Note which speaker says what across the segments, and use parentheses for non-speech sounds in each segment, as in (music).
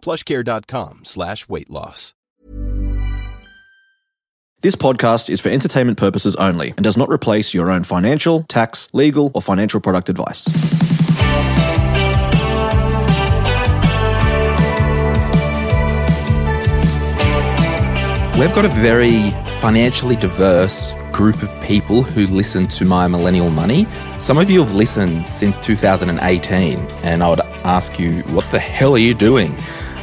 Speaker 1: plushcare.com slash weight loss.
Speaker 2: This podcast is for entertainment purposes only and does not replace your own financial, tax, legal, or financial product advice.
Speaker 3: We've got a very financially diverse group of people who listen to My Millennial Money. Some of you have listened since 2018, and I would ask you, what the hell are you doing?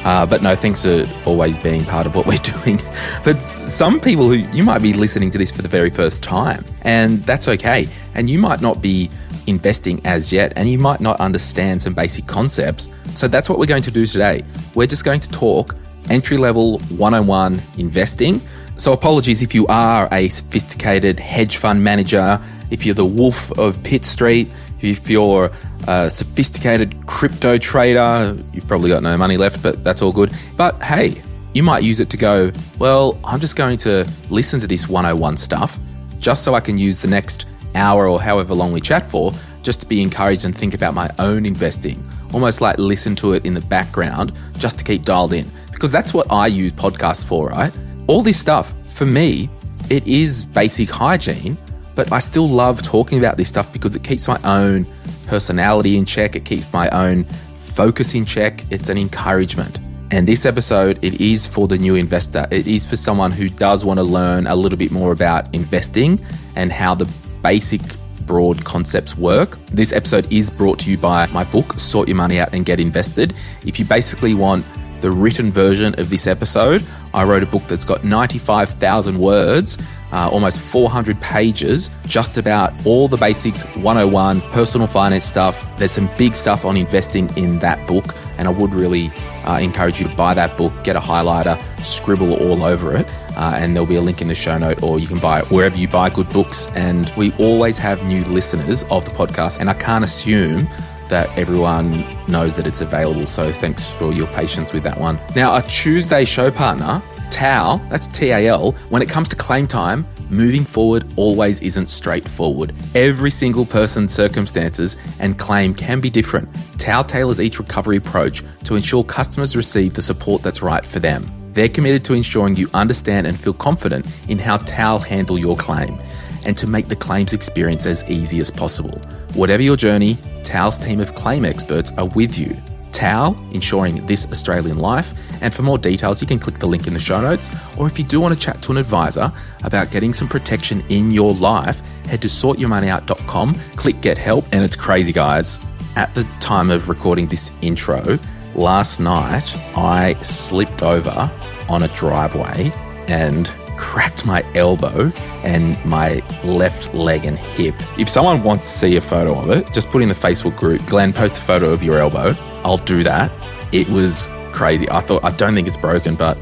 Speaker 3: Uh, but no, thanks for always being part of what we're (laughs) doing. But some people who you might be listening to this for the very first time, and that's okay. And you might not be investing as yet, and you might not understand some basic concepts. So that's what we're going to do today. We're just going to talk entry level 101 investing. So, apologies if you are a sophisticated hedge fund manager, if you're the wolf of Pitt Street, if you're a sophisticated crypto trader, you've probably got no money left, but that's all good. But hey, you might use it to go, well, I'm just going to listen to this 101 stuff just so I can use the next hour or however long we chat for just to be encouraged and think about my own investing. Almost like listen to it in the background just to keep dialed in because that's what I use podcasts for, right? All this stuff, for me, it is basic hygiene, but I still love talking about this stuff because it keeps my own personality in check, it keeps my own focus in check, it's an encouragement. And this episode, it is for the new investor. It is for someone who does want to learn a little bit more about investing and how the basic broad concepts work. This episode is brought to you by my book, Sort Your Money Out and Get Invested. If you basically want the written version of this episode. I wrote a book that's got 95,000 words, uh, almost 400 pages, just about all the basics 101, personal finance stuff. There's some big stuff on investing in that book, and I would really uh, encourage you to buy that book, get a highlighter, scribble all over it, uh, and there'll be a link in the show note, or you can buy it wherever you buy good books. And we always have new listeners of the podcast, and I can't assume that everyone knows that it's available. So thanks for your patience with that one. Now, a Tuesday show partner, TAL, that's T A L, when it comes to claim time, moving forward always isn't straightforward. Every single person's circumstances and claim can be different. TAL tailors each recovery approach to ensure customers receive the support that's right for them. They're committed to ensuring you understand and feel confident in how TAL handle your claim and to make the claims experience as easy as possible. Whatever your journey, TAL's team of claim experts are with you. TAL, ensuring this Australian life. And for more details, you can click the link in the show notes. Or if you do want to chat to an advisor about getting some protection in your life, head to sortyourmoneyout.com, click get help, and it's crazy, guys. At the time of recording this intro, last night I slipped over on a driveway and cracked my elbow and my left leg and hip. If someone wants to see a photo of it, just put in the Facebook group, Glen, post a photo of your elbow. I'll do that. It was crazy. I thought, I don't think it's broken, but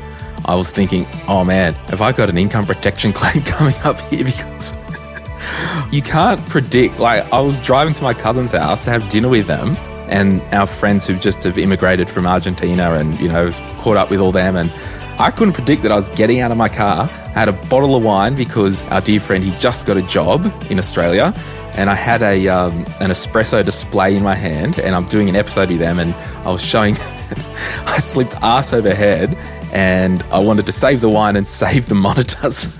Speaker 3: I was thinking, oh man, have I got an income protection (laughs) claim coming up here? Because (laughs) you can't predict. Like, I was driving to my cousin's house to have dinner with them and our friends who just have immigrated from Argentina and, you know, caught up with all them and I couldn't predict that I was getting out of my car. I had a bottle of wine because our dear friend, he just got a job in Australia. And I had a um, an espresso display in my hand, and I'm doing an episode with them, and I was showing. (laughs) I slipped ass over head, and I wanted to save the wine and (laughs) save the monitors.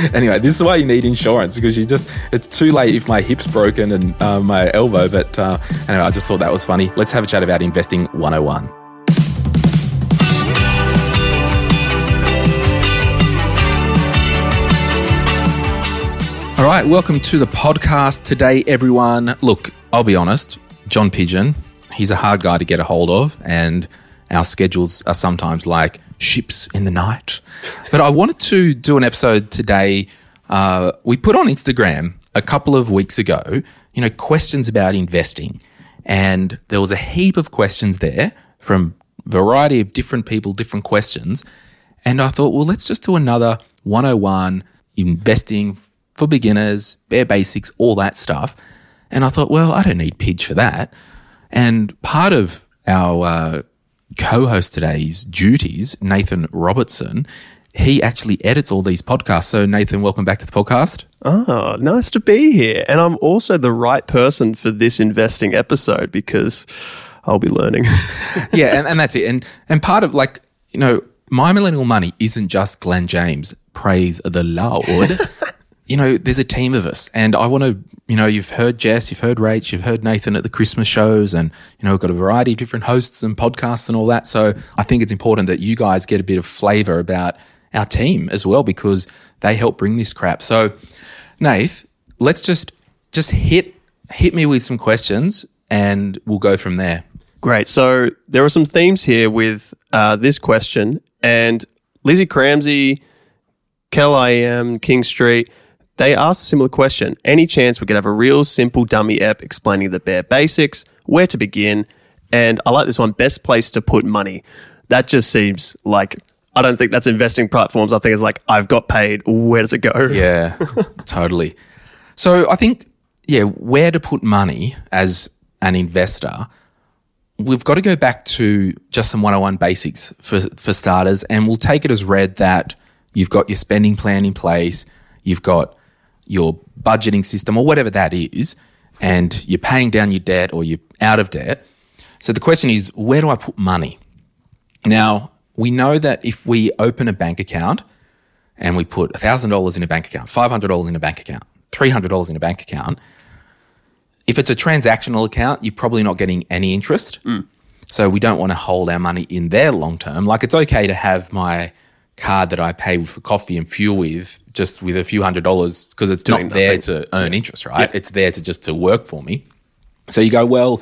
Speaker 3: (laughs) anyway, this is why you need insurance because you just, it's too late if my hip's broken and uh, my elbow. But uh, anyway, I just thought that was funny. Let's have a chat about investing 101. All right, welcome to the podcast today, everyone. Look, I'll be honest, John Pigeon, he's a hard guy to get a hold of, and our schedules are sometimes like ships in the night. But I wanted to do an episode today. Uh, we put on Instagram a couple of weeks ago, you know, questions about investing. And there was a heap of questions there from a variety of different people, different questions. And I thought, well, let's just do another 101 investing for beginners, bare basics, all that stuff. And I thought, well, I don't need Pidge for that. And part of our uh, co host today's duties, Nathan Robertson, he actually edits all these podcasts. So, Nathan, welcome back to the podcast.
Speaker 4: Oh, nice to be here. And I'm also the right person for this investing episode because I'll be learning. (laughs)
Speaker 3: yeah, and, and that's it. And and part of like, you know, my millennial money isn't just Glen James. Praise the Lord. You know, there's a team of us, and I want to. You know, you've heard Jess, you've heard Rach, you've heard Nathan at the Christmas shows, and you know, we've got a variety of different hosts and podcasts and all that. So I think it's important that you guys get a bit of flavor about our team as well because they help bring this crap. So, Nath, let's just just hit hit me with some questions, and we'll go from there.
Speaker 4: Great. So there are some themes here with uh, this question, and Lizzie Cramsey, Kel IM, King Street, they asked a similar question. Any chance we could have a real simple dummy app explaining the bare basics, where to begin, and I like this one, best place to put money. That just seems like I don't think that's investing platforms. I think it's like I've got paid. Where does it go?
Speaker 3: Yeah, (laughs) totally. So I think yeah, where to put money as an investor we've got to go back to just some 101 basics for, for starters, and we'll take it as read that you've got your spending plan in place, you've got your budgeting system or whatever that is, and you're paying down your debt or you're out of debt. So the question is, where do I put money? Now, we know that if we open a bank account and we put $1,000 in a bank account, $500 in a bank account, $300 in a bank account, if it's a transactional account, you're probably not getting any interest. Mm. So we don't want to hold our money in there long term. Like it's okay to have my card that I pay for coffee and fuel with just with a few hundred dollars because it's Doing not nothing. there to earn interest, right? It's there to just to work for me. So you go, well,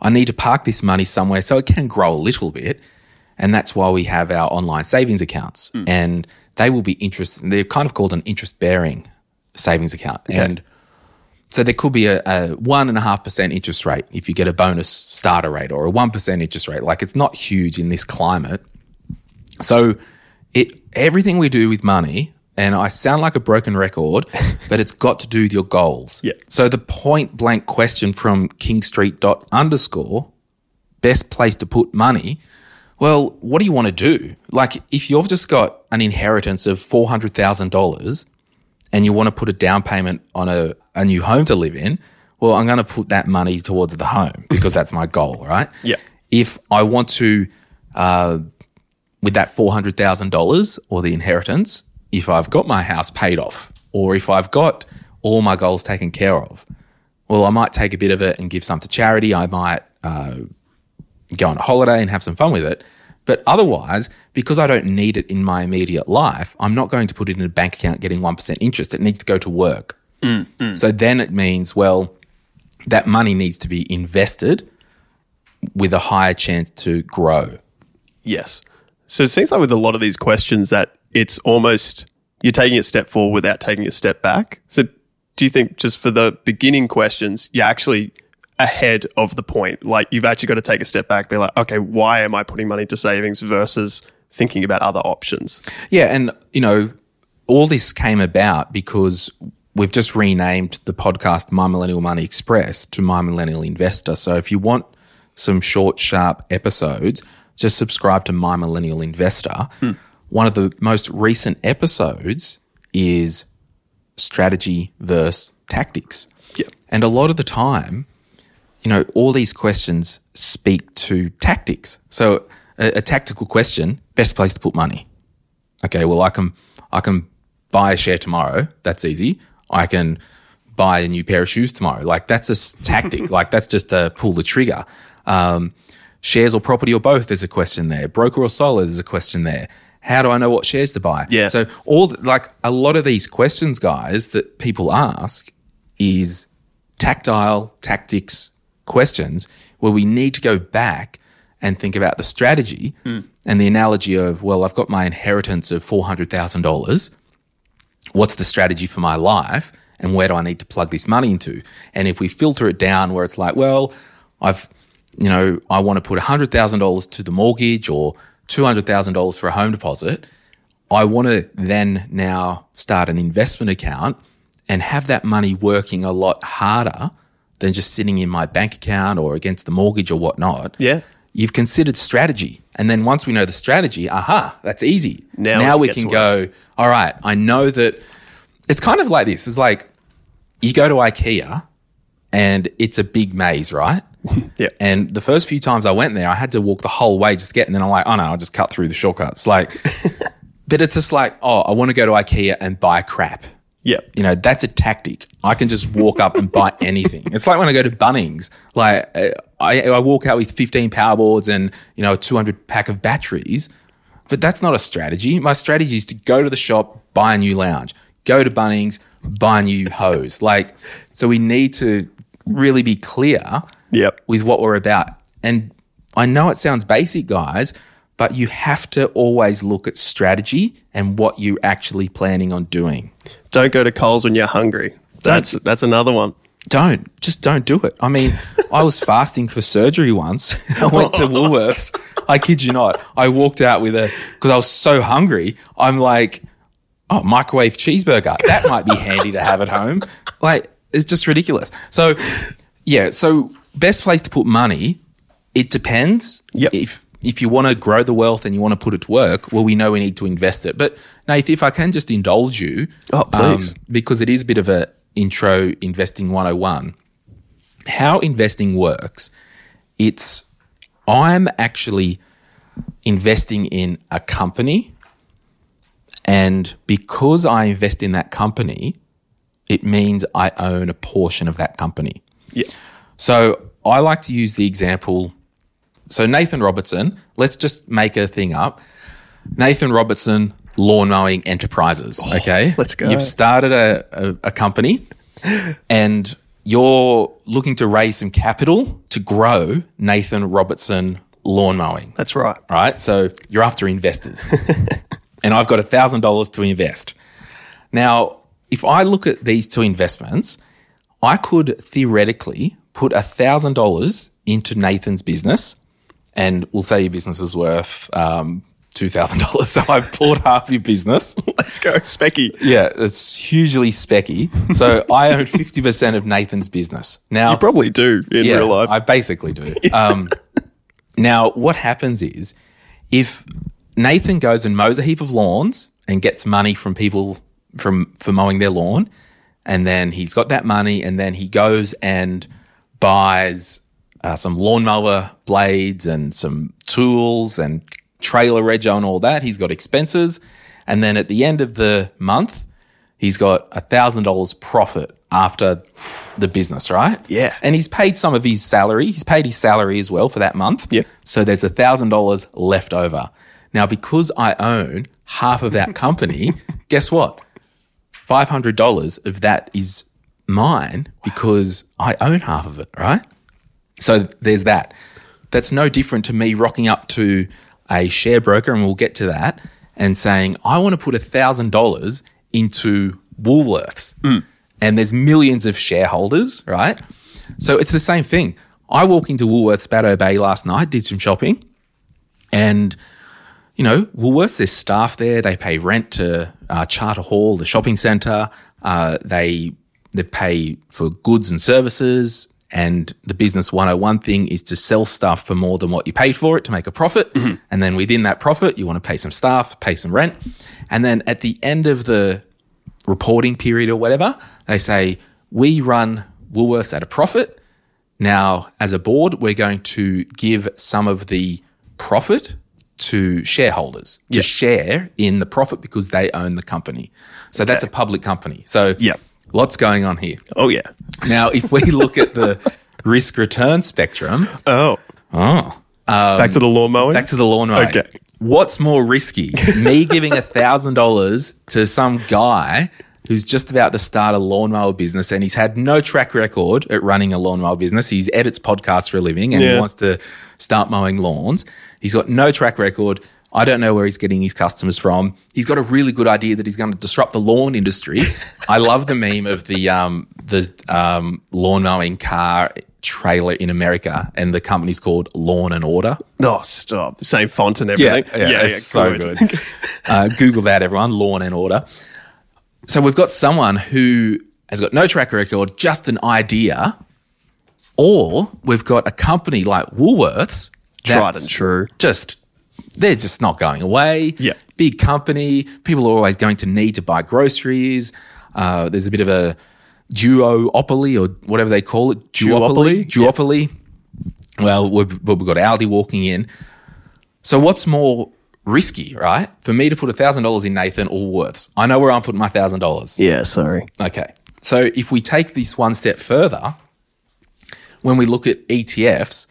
Speaker 3: I need to park this money somewhere so it can grow a little bit. And that's why we have our online savings accounts. Mm. And they will be interest they're kind of called an interest bearing savings account. Okay. And so there could be a, a one and a half percent interest rate if you get a bonus starter rate or a one percent interest rate. Like it's not huge in this climate. So it everything we do with money, and I sound like a broken record, (laughs) but it's got to do with your goals.
Speaker 4: Yeah.
Speaker 3: So the point blank question from King Street dot underscore, best place to put money. Well, what do you want to do? Like if you've just got an inheritance of four hundred thousand dollars and you want to put a down payment on a, a new home to live in, well, I'm going to put that money towards the home because that's my goal, right?
Speaker 4: Yeah.
Speaker 3: If I want to, uh, with that $400,000 or the inheritance, if I've got my house paid off or if I've got all my goals taken care of, well, I might take a bit of it and give some to charity. I might uh, go on a holiday and have some fun with it. But otherwise, because I don't need it in my immediate life, I'm not going to put it in a bank account getting 1% interest. It needs to go to work. Mm, mm. So then it means, well, that money needs to be invested with a higher chance to grow.
Speaker 4: Yes. So it seems like with a lot of these questions that it's almost you're taking a step forward without taking a step back. So do you think just for the beginning questions, you're actually ahead of the point. Like you've actually got to take a step back, be like, okay, why am I putting money into savings versus thinking about other options?
Speaker 3: Yeah, and you know, all this came about because we've just renamed the podcast My Millennial Money Express to My Millennial Investor. So if you want some short, sharp episodes, just subscribe to My Millennial Investor. Hmm. One of the most recent episodes is strategy versus tactics.
Speaker 4: Yeah.
Speaker 3: And a lot of the time, you know, all these questions speak to tactics. So a, a, tactical question, best place to put money. Okay, well, I can I can buy a share tomorrow. That's easy. I can buy a new pair of shoes tomorrow. Like that's a tactic. (laughs) like that's just to pull the trigger. Um, shares or property or both. There's a question there. Broker or solid. There's a question there. How do I know what shares to buy?
Speaker 4: Yeah.
Speaker 3: So all like a lot of these questions, guys, that people ask is tactile tactics questions where we need to go back and think about the strategy mm. and the analogy of, well, I've got my inheritance of $400,000. What's the strategy for my life? And where do I need to plug this money into? And if we filter it down where it's like, well, I've, you know, I want to put $100,000 to the mortgage or $200,000 for a home deposit. I want to then now start an investment account and have that money working a lot harder than just sitting in my bank account or against the mortgage or whatnot.
Speaker 4: Yeah.
Speaker 3: You've considered strategy. And then once we know the strategy, aha, that's easy.
Speaker 4: Now
Speaker 3: now
Speaker 4: we
Speaker 3: we can go, all right, I know that it's kind of like this. It's like you go to IKEA and it's a big maze, right? (laughs)
Speaker 4: Yeah.
Speaker 3: And the first few times I went there, I had to walk the whole way just to get, and then I'm like, oh no, I'll just cut through the shortcuts. Like, (laughs) but it's just like, oh, I want to go to IKEA and buy crap.
Speaker 4: Yeah.
Speaker 3: You know, that's a tactic. I can just walk up and buy (laughs) anything. It's like when I go to Bunnings, like I, I walk out with 15 power boards and, you know, a 200 pack of batteries, but that's not a strategy. My strategy is to go to the shop, buy a new lounge, go to Bunnings, buy a new hose. Like, so we need to really be clear
Speaker 4: Yep.
Speaker 3: with what we're about. And I know it sounds basic, guys, but you have to always look at strategy and what you're actually planning on doing.
Speaker 4: Don't go to Coles when you're hungry. That's that's another one.
Speaker 3: Don't just don't do it. I mean, (laughs) I was fasting for surgery once. (laughs) I went to Woolworths. I kid you not. I walked out with a because I was so hungry. I'm like, oh, microwave cheeseburger. That might be handy to have at home. Like, it's just ridiculous. So, yeah. So, best place to put money. It depends.
Speaker 4: Yep.
Speaker 3: If if you want to grow the wealth and you want to put it to work, well, we know we need to invest it. But Nath, if I can just indulge you, um,
Speaker 4: Oh, please.
Speaker 3: because it is a bit of a intro investing 101. How investing works, it's I'm actually investing in a company and because I invest in that company, it means I own a portion of that company.
Speaker 4: Yeah.
Speaker 3: So I like to use the example. So Nathan Robertson, let's just make a thing up. Nathan Robertson Lawn Mowing Enterprises. Oh, okay,
Speaker 4: let's go.
Speaker 3: You've started a, a, a company, and you're looking to raise some capital to grow Nathan Robertson Lawn Mowing.
Speaker 4: That's right.
Speaker 3: Right, so you're after investors, (laughs) and I've got a thousand dollars to invest. Now, if I look at these two investments, I could theoretically put a thousand dollars into Nathan's business, and we'll say your business is worth um, two thousand dollars. (laughs) So I've bought half your business. (laughs)
Speaker 4: Let's go, Specky.
Speaker 3: Yeah, it's hugely specky. So I own fifty percent of Nathan's business. Now
Speaker 4: You probably do in
Speaker 3: yeah,
Speaker 4: real life.
Speaker 3: I basically do. Um, now, what happens is if Nathan goes and mows a heap of lawns and gets money from people from for mowing their lawn, and then he's got that money, and then he goes and buys uh, some lawnmower blades and some tools and trailer rego and all that. He's got expenses, and then at the end of the month, he's got a thousand dollars profit after the business, right?
Speaker 4: Yeah.
Speaker 3: And he's paid some of his salary. He's paid his salary as well for that month.
Speaker 4: Yep.
Speaker 3: So there's a thousand dollars left over. Now, because I own half of that company, (laughs) guess what? Five hundred dollars of that is mine because I own half of it, right? So there's that. That's no different to me rocking up to a share broker, and we'll get to that, and saying, I want to put $1,000 into Woolworths. Mm. And there's millions of shareholders, right? So it's the same thing. I walk into Woolworths Bateau Bay last night, did some shopping, and you know, Woolworths, there's staff there. They pay rent to uh, Charter Hall, the shopping centre. Uh, they they pay for goods and services. And the business 101 thing is to sell stuff for more than what you paid for it to make a profit. And then within that profit, you want to pay some staff, pay some rent. And then at the end of the reporting period or whatever, they say, we run Woolworths at a profit. Now, as a board, we're going to give some of the profit to shareholders to share in the profit because they own the company. So that's a public company. So
Speaker 4: Yeah.
Speaker 3: lots going on here.
Speaker 4: oh yeah.
Speaker 3: Now, if we (laughs) look at the risk return spectrum,
Speaker 4: Oh.
Speaker 3: oh,
Speaker 4: Back to the lawn um, mowing.
Speaker 3: back to the lawn mowing.
Speaker 4: Okay.
Speaker 3: What's more risky? (laughs) Me giving a thousand dollars to some guy who's just about to start a lawnmower business and he's had no track record at running a lawnmower business. He edits podcasts for a living and he wants to start mowing lawns. He's got no track record. I don't know where he's getting his customers from. He's got a really good idea that he's going to disrupt the lawn industry. (laughs) I love the meme of the um, the um, lawn mowing car trailer in America, and the company's called Lawn and Order.
Speaker 4: Oh, stop. Same font and everything.
Speaker 3: Yeah, it's so good. (laughs) uh, Google that, everyone. Lawn and Order. So we've got someone who has got no track record, just an idea, or we've got a company like Woolworths.
Speaker 4: Tried and true.
Speaker 3: Just they're just not going away.
Speaker 4: Yeah.
Speaker 3: big company. People are always going to need to buy groceries. Uh, there's a bit of a duopoly or whatever they call it.
Speaker 4: Duopoly?
Speaker 3: Duopoly. Well, we've, we've got Aldi walking in. So what's more risky, right? For me to put thousand dollars in Nathan or Worths. I know where I'm putting my thousand dollars.
Speaker 4: Yeah, sorry.
Speaker 3: Okay. So if we take this one step further, when we look at ETFs,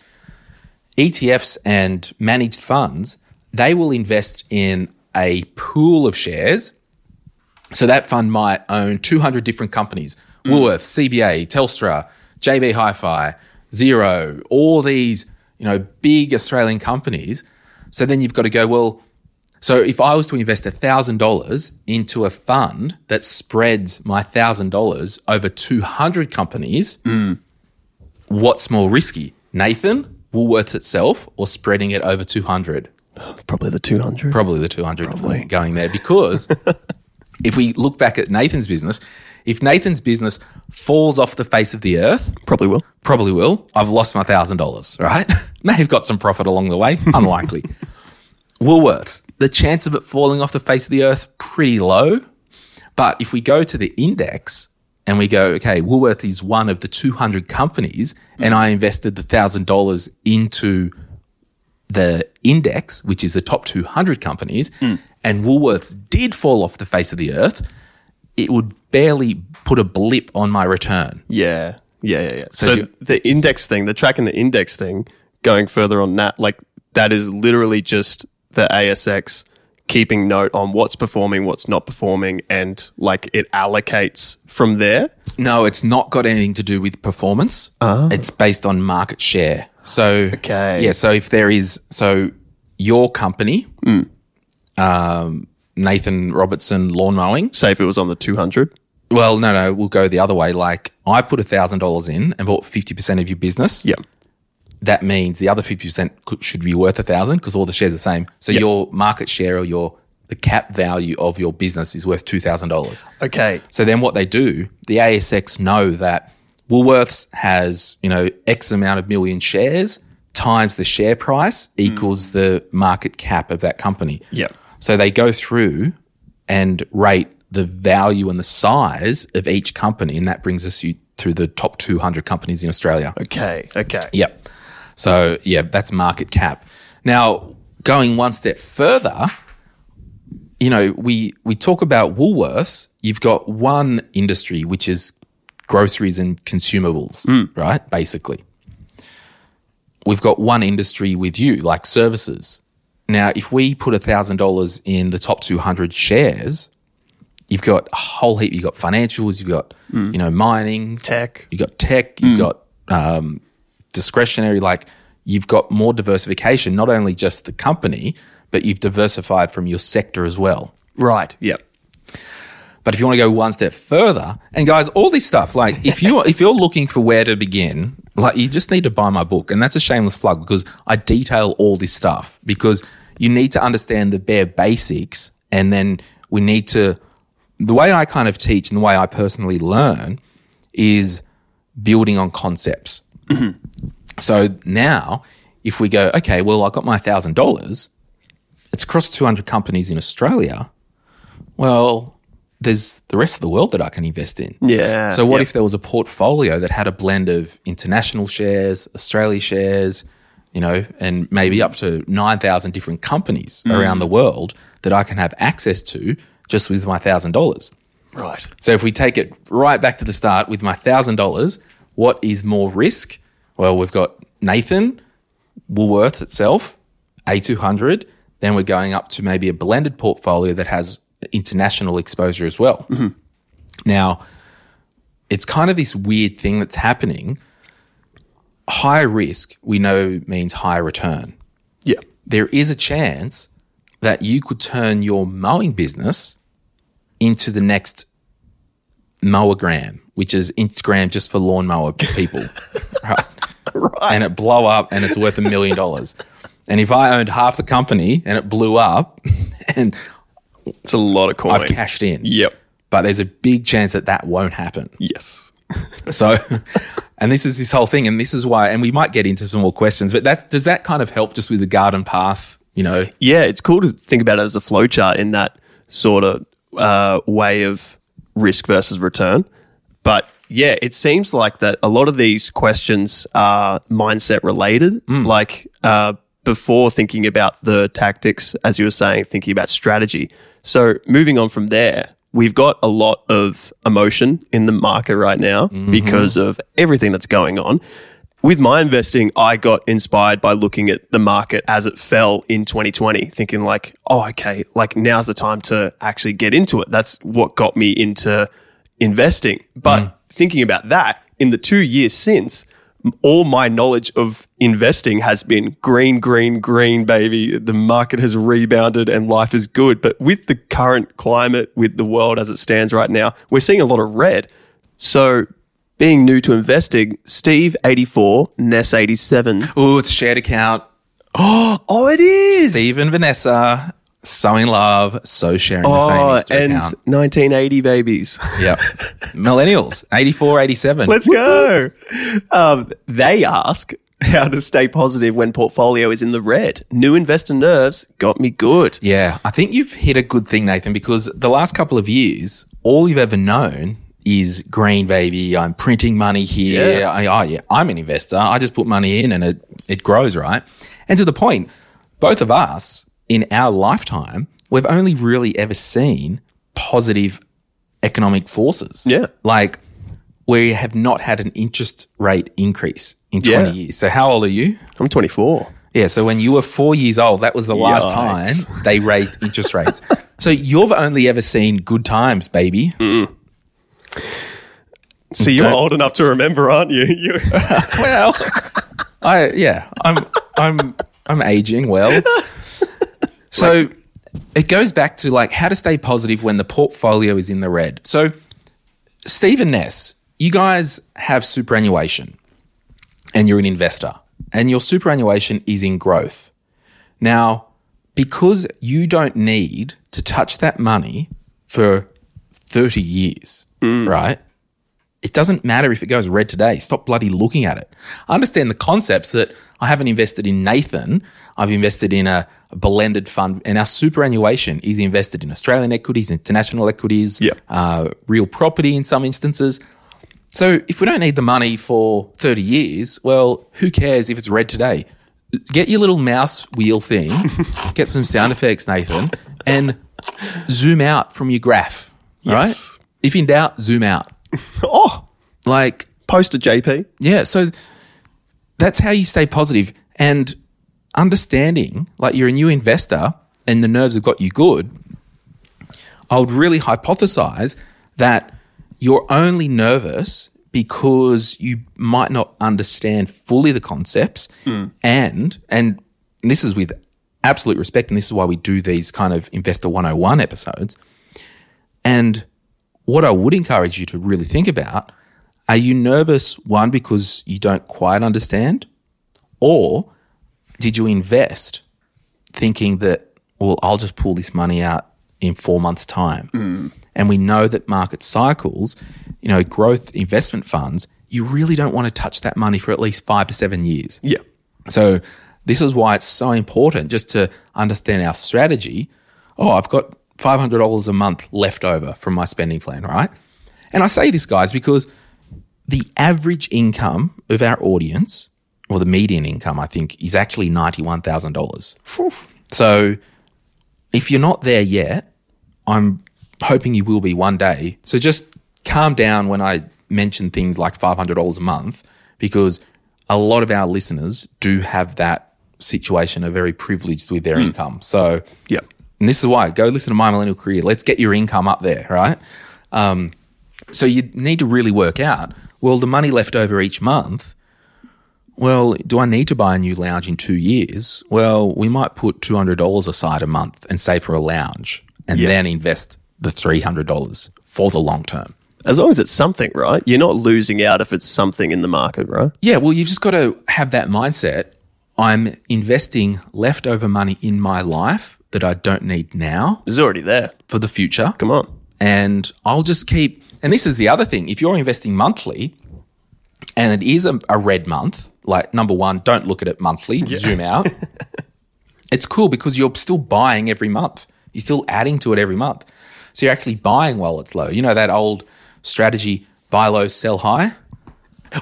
Speaker 3: ETFs and managed funds, they will invest in a pool of shares. So that fund might own 200 different companies mm. Woolworths, CBA, Telstra, JB Hi Fi, Xero, all these, you know, big Australian companies. So then you've got to go, well, so if I was to invest $1,000 into a fund that spreads my $1,000 over 200 companies, mm. what's more risky? Nathan, Woolworths itself, or spreading it over 200?
Speaker 4: Probably the 200.
Speaker 3: Probably the 200 Probably. going there because (laughs) if we look back at Nathan's business, if Nathan's business falls off the face of the earth,
Speaker 4: Probably will.
Speaker 3: probably will. I've lost my thousand dollars, right? (laughs) May have got some profit along the way. (laughs) Unlikely. Woolworths, the chance of it falling off the face of the earth, pretty low. But if we go to the index and we go, okay, Woolworths is one of the 200 companies, and I invested the thousand dollars into the index, which is the top 200 companies, and Woolworths did fall off the face of the earth, it would barely put a blip on my return.
Speaker 4: Yeah. Yeah, yeah, yeah. So,
Speaker 3: do you-
Speaker 4: the index thing, the tracking the index thing, going further on that, like that is literally just the ASX keeping note on what's performing, what's not performing, and like it allocates from there.
Speaker 3: No, it's not got anything to do with performance. It's based on market share. So,
Speaker 4: Okay.
Speaker 3: yeah. So if there is, so your company, um, Nathan Robertson Lawn Mowing.
Speaker 4: Say if it was on the 200.
Speaker 3: Well, no, no, we'll go the other way. Like I put thousand dollars in and bought fifty percent of your business.
Speaker 4: Yeah.
Speaker 3: That means the other fifty percent should be worth a thousand because all the shares are the same. So your market share or your the cap value of your business is worth two thousand dollars.
Speaker 4: Okay.
Speaker 3: So then what they do, the ASX know that Woolworths has, you know, X amount of million shares times the share price hmm. equals the market cap of that company.
Speaker 4: Yeah.
Speaker 3: So they go through and rate the value and the size of each company, and that brings us you to the top 200 companies in Australia.
Speaker 4: Okay. Okay.
Speaker 3: Yep. So yeah, that's market cap. Now, going one step further, you know, we we talk about Woolworths. You've got one industry which is groceries and consumables, hmm. right? Basically, we've got one industry with you, like services. Now, if we put a thousand dollars in the top two hundred shares, you've got a whole heap. You've got financials. You've got hmm. you know mining,
Speaker 4: Tech.
Speaker 3: you've got tech, you've hmm. got um, discretionary, like you've got more diversification, not only just the company, but you've diversified from your sector as well.
Speaker 4: Right. Yep.
Speaker 3: But if you want to go one step further, and guys, all this stuff, like if you if you're looking for where to begin, like you just need to buy my book, and that's a shameless plug because I detail all this stuff because you need to understand the bare basics, and then we need to. The way I kind of teach and the way I personally learn is building on concepts. (clears throat) so now, if we go, okay, well, I got my thousand dollars, it's across two hundred companies in Australia. Well, there's the rest of the world that I can invest in.
Speaker 4: Yeah.
Speaker 3: So what
Speaker 4: Yep.
Speaker 3: if there was a portfolio that had a blend of international shares, Australia shares, you know, and maybe up to 9,000 different companies
Speaker 4: Mm.
Speaker 3: around the world that I can have access to just with my $1,000.
Speaker 4: Right.
Speaker 3: So if we take it right back to the start with my $1,000, what is more risk? Well, we've got Nathan, Woolworths itself, A200. Then we're going up to maybe a blended portfolio that has international exposure as well. Mm-hmm. Now, it's kind of this weird thing that's happening. High risk, we know, means high return.
Speaker 4: Yeah.
Speaker 3: There is a chance that you could turn your mowing business into the next mowergram, which is Instagram just for lawnmower people. (laughs) right? right. and it blow up and it's worth a million dollars. And if I owned half the company and it blew up (laughs) and
Speaker 4: It's a lot of coin.
Speaker 3: I've cashed in.
Speaker 4: Yep.
Speaker 3: But there's a big chance that that won't happen.
Speaker 4: Yes. (laughs)
Speaker 3: So, and this is this whole thing, and this is why, and we might get into some more questions, but that's, does that kind of help just with the garden path, you know?
Speaker 4: Yeah, it's cool to think about it as a flowchart in that sort of uh, way of risk versus return. But yeah, it seems like that a lot of these questions are mindset related. Like uh, before thinking about the tactics, as you were saying, thinking about strategy. So moving on from there, we've got a lot of emotion in the market right now because of everything that's going on. With my investing, I got inspired by looking at the market as it fell in 2020, thinking like, oh, okay, like now's the time to actually get into it. That's what got me into investing. But mm. thinking about that in the two years since, all my knowledge of investing has been green, green, green, baby. The market has rebounded and life is good. But with the current climate, with the world as it stands right now, we're seeing a lot of red. So, being new to investing, Steve 84, Ness 87.
Speaker 3: Oh, it's a shared account.
Speaker 4: Oh, (gasps) oh, it is.
Speaker 3: Steve and Vanessa, so in love, so sharing the same
Speaker 4: Oh,
Speaker 3: Insta
Speaker 4: and
Speaker 3: account.
Speaker 4: 1980 babies.
Speaker 3: Yep. (laughs) Millennials, 84, 87.
Speaker 4: Let's go. Um, they ask how to stay positive when portfolio is in the red. New investor nerves got me good.
Speaker 3: Yeah, I think you've hit a good thing, Nathan, because the last couple of years, all you've ever known is green, baby. I'm printing money here.
Speaker 4: Yeah.
Speaker 3: I, oh, yeah, I'm an investor. I just put money in and it, it grows, right? And to the point, both of us in our lifetime, we've only really ever seen positive economic forces.
Speaker 4: Yeah.
Speaker 3: Like we have not had an interest rate increase in 20
Speaker 4: Yeah.
Speaker 3: years. So how old are you?
Speaker 4: I'm 24.
Speaker 3: Yeah, so when you were four years old, that was the last
Speaker 4: Yikes.
Speaker 3: time they raised interest rates. (laughs) so you've only ever seen good times, baby.
Speaker 4: So you're old enough to remember, aren't you? (laughs) you (laughs)
Speaker 3: Well, I yeah, I'm I'm I'm aging well. (laughs) So it goes back to like how to stay positive when the portfolio is in the red. So Stephen Ness, you guys have superannuation and you're an investor and your superannuation is in growth. Now, because you don't need to touch that money for 30 years, right? It doesn't matter if it goes red today. Stop bloody looking at it. I understand the concepts that I haven't invested in Nathan. I've invested in a, a blended fund, and our superannuation is invested in Australian equities, international equities,
Speaker 4: Yep.
Speaker 3: uh, real property in some instances. So if we don't need the money for 30 years, well, who cares if it's red today? Get your little mouse wheel thing, (laughs) get some sound effects, Nathan, and zoom out from your graph.
Speaker 4: Yes.
Speaker 3: Right? If in doubt, zoom out. (laughs)
Speaker 4: oh,
Speaker 3: Like,
Speaker 4: post a JP.
Speaker 3: yeah, so that's how you stay positive and understanding like you're a new investor and the nerves have got you good. I would really hypothesize that you're only nervous because you might not understand fully the concepts hmm. and and this is with absolute respect and this is why we do these kind of investor 101 episodes and what I would encourage you to really think about are you nervous, one, because you don't quite understand? Or did you invest thinking that, well, I'll just pull this money out in four months' time? Mm. And we know that market cycles, you know, growth investment funds, you really don't want to touch that money for at least five to seven years.
Speaker 4: Yeah.
Speaker 3: So this is why it's so important just to understand our strategy. Oh, I've got $500 a month left over from my spending plan, right? And I say this, guys, because the average income of our audience, or the median income, I think, is actually $91,000. So if you're not there yet, I'm hoping you will be one day. So just calm down when I mention things like $500 a month because a lot of our listeners do have that situation, are very privileged with their hmm. income. So,
Speaker 4: Yeah.
Speaker 3: And this is why go listen to My Millennial Career. Let's get your income up there, right? Um, so you need to really work out well, the money left over each month. Well, do I need to buy a new lounge in two years? Well, we might put $200 aside a month and save for a lounge and then invest the $300 for the long term.
Speaker 4: As long as it's something, right? You're not losing out if it's something in the market, right?
Speaker 3: Yeah, well, you've just got to have that mindset. I'm investing leftover money in my life that I don't need now
Speaker 4: It's already there.
Speaker 3: for the future.
Speaker 4: Come on.
Speaker 3: And I'll just keep, and this is the other thing if you're investing monthly and it is a, a red month, like number one, don't look at it monthly, zoom out. (laughs) it's cool because you're still buying every month, you're still adding to it every month. So you're actually buying while it's low. You know, that old strategy buy low, sell high?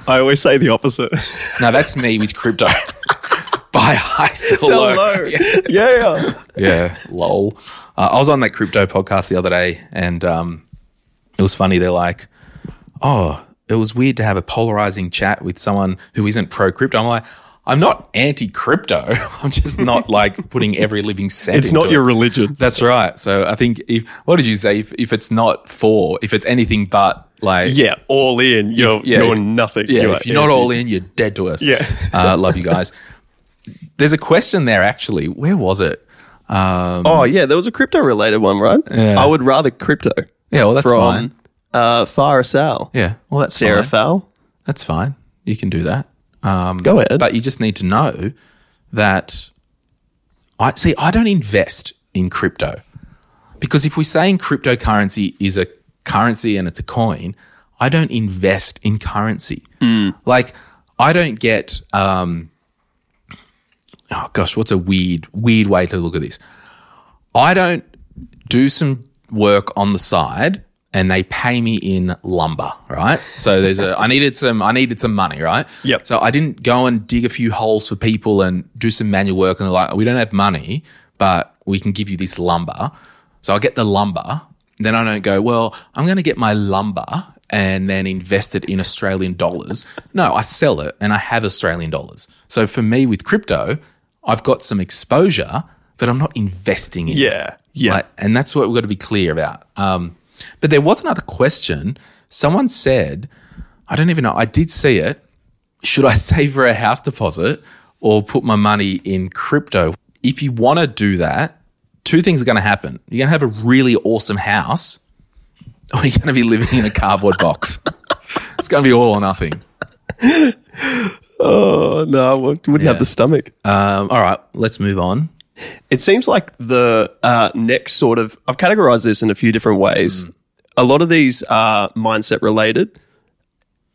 Speaker 4: I always say the opposite.
Speaker 3: No, that's me with crypto. (laughs) buy (laughs) high, sell, low. (laughs)
Speaker 4: yeah. yeah.
Speaker 3: yeah, lol. Uh, I was on that crypto podcast the other day, and um, it was funny. They're like, "Oh, it was weird to have a polarizing chat with someone who isn't pro crypto." I'm like, "I'm not anti crypto. (laughs) I'm just not like putting every living cent.
Speaker 4: It's not your
Speaker 3: it."
Speaker 4: religion.
Speaker 3: That's right. So I think if what did you say? If, if it's not for, if it's anything but like
Speaker 4: Yeah, all in. You're,
Speaker 3: yeah,
Speaker 4: you're nothing.
Speaker 3: yeah,
Speaker 4: You
Speaker 3: if you're not all in, you're dead to us.
Speaker 4: Yeah.
Speaker 3: uh, love you guys. There's a question there actually. Where was it? Um,
Speaker 4: Oh, yeah, there was a crypto related one, right?
Speaker 3: Yeah.
Speaker 4: I would rather crypto.
Speaker 3: Yeah, well, that's
Speaker 4: from,
Speaker 3: fine.
Speaker 4: Uh, Farah Sal.
Speaker 3: Yeah, well, that's
Speaker 4: Sarah. Fowl.
Speaker 3: That's fine. You can do that. Um,
Speaker 4: Go ahead.
Speaker 3: But you just need to know that I see. I don't invest in crypto because if we're saying cryptocurrency is a currency and it's a coin, I don't invest in currency. Like I don't get. Um, oh gosh, what's a weird weird way to look at this? I don't do some work on the side and they pay me in lumber, right? So there's a I needed some I needed some money, right?
Speaker 4: Yep.
Speaker 3: So I didn't go and dig a few holes for people and do some manual work and they're like, we don't have money, but we can give you this lumber. So I get the lumber. Then I don't go, well, I'm going to get my lumber and then invest it in Australian dollars. No, I sell it and I have Australian dollars. So for me with crypto, I've got some exposure, but I'm not investing in it.
Speaker 4: Yeah. Yeah.
Speaker 3: Like, and that's what we've got to be clear about. Um, but there was another question. Someone said, I don't even know, I did see it. Should I (laughs) save for a house deposit or put my money in crypto? If you want to do that, two things are going to happen. You're going to have a really awesome house, or you're going to be living in a cardboard box. (laughs) it's going to be all or nothing. (laughs)
Speaker 4: oh, no, I wouldn't
Speaker 3: Yeah.
Speaker 4: have the stomach.
Speaker 3: Um, all right, let's move on.
Speaker 4: It seems like the uh, next sort of, I've categorized this in a few different ways. A lot of these are mindset related.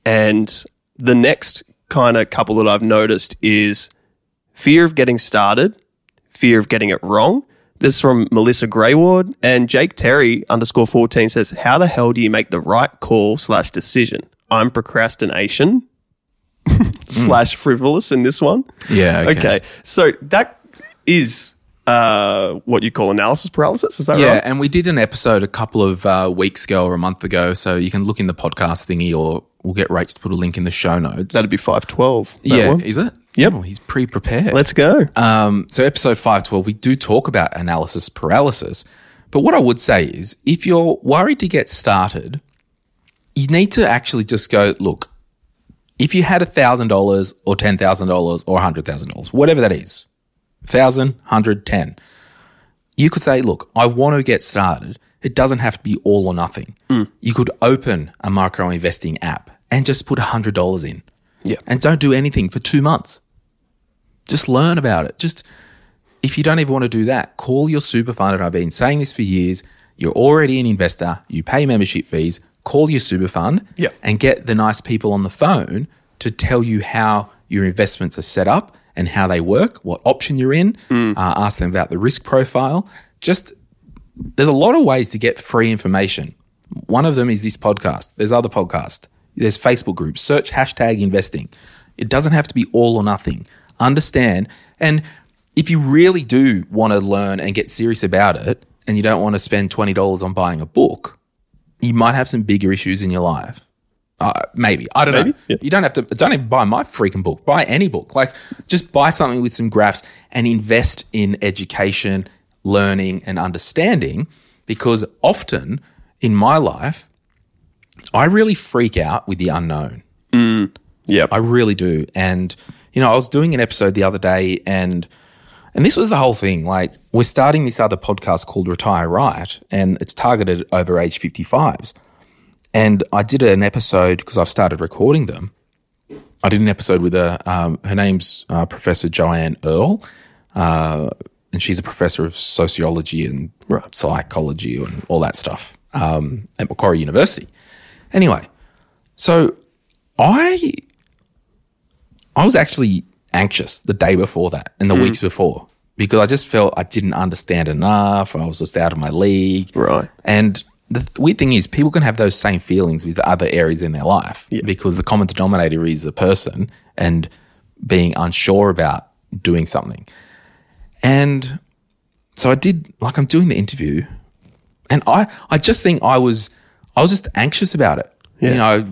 Speaker 4: And the next kind of couple that I've noticed is fear of getting started, fear of getting it wrong. This is from Melissa Grayward and Jake Terry underscore 14 says, How the hell do you make the right call slash decision? I'm procrastination (laughs) slash frivolous in this one.
Speaker 3: Yeah, okay.
Speaker 4: Okay. So that is uh, what you call analysis paralysis. Is that
Speaker 3: Yeah,
Speaker 4: right?
Speaker 3: Yeah, and we did an episode a couple of uh, weeks ago or a month ago, so you can look in the podcast thingy, or we'll get Rach to put a link in the show notes.
Speaker 4: That'd be 512. that
Speaker 3: yeah,
Speaker 4: one.
Speaker 3: is it?
Speaker 4: Yep.
Speaker 3: Oh, he's pre-prepared.
Speaker 4: Let's go.
Speaker 3: Um, so episode five twelve, we do talk about analysis paralysis, but what I would say is, if you're worried to get started, you need to actually just go look. If you had thousand dollars or ten thousand dollars or hundred thousand dollars, whatever that is, thousand, hundred, ten, you could say, look, I want to get started. It doesn't have to be all or nothing. Mm. You could open a micro investing app and just put hundred dollars in,
Speaker 4: Yeah.
Speaker 3: and don't do anything for two months. Just learn about it. Just if you don't even want to do that, call your super fund. And I've been saying this for years. You're already an investor. You pay membership fees. Call your super fund
Speaker 4: Yeah.
Speaker 3: and get the nice people on the phone to tell you how your investments are set up and how they work, what option you're in. Uh, ask them about the risk profile. Just there's a lot of ways to get free information. One of them is this podcast. There's other podcasts. There's Facebook groups. Search hashtag investing. It doesn't have to be all or nothing. Understand. And if you really do want to learn and get serious about it, and you don't want to spend $20 on buying a book, you might have some bigger issues in your life. Uh, maybe. I don't know.
Speaker 4: Yeah.
Speaker 3: You don't have to, don't even buy my freaking book. Buy any book. Like, just buy something with some graphs and invest in education, learning, and understanding. Because often in my life, I really freak out with the unknown.
Speaker 4: Yeah.
Speaker 3: I really do. And you know, I was doing an episode the other day, and and this was the whole thing. Like, we're starting this other podcast called Retire Right, and it's targeted over age fifty fives. And I did an episode because I've started recording them. I did an episode with a, um, her name's uh, Professor Joanne Earle, uh, and she's a professor of sociology and psychology and all that stuff um, at Macquarie University. Anyway, so I I was actually anxious the day before that and the hmm. weeks before because I just felt I didn't understand enough. I was just out of my league.
Speaker 4: Right.
Speaker 3: And the th- weird thing is, people can have those same feelings with other areas in their life because the common denominator is the person and being unsure about doing something. And so I did, like, I'm doing the interview, and I, I just think I was, I was just anxious about it. You know, I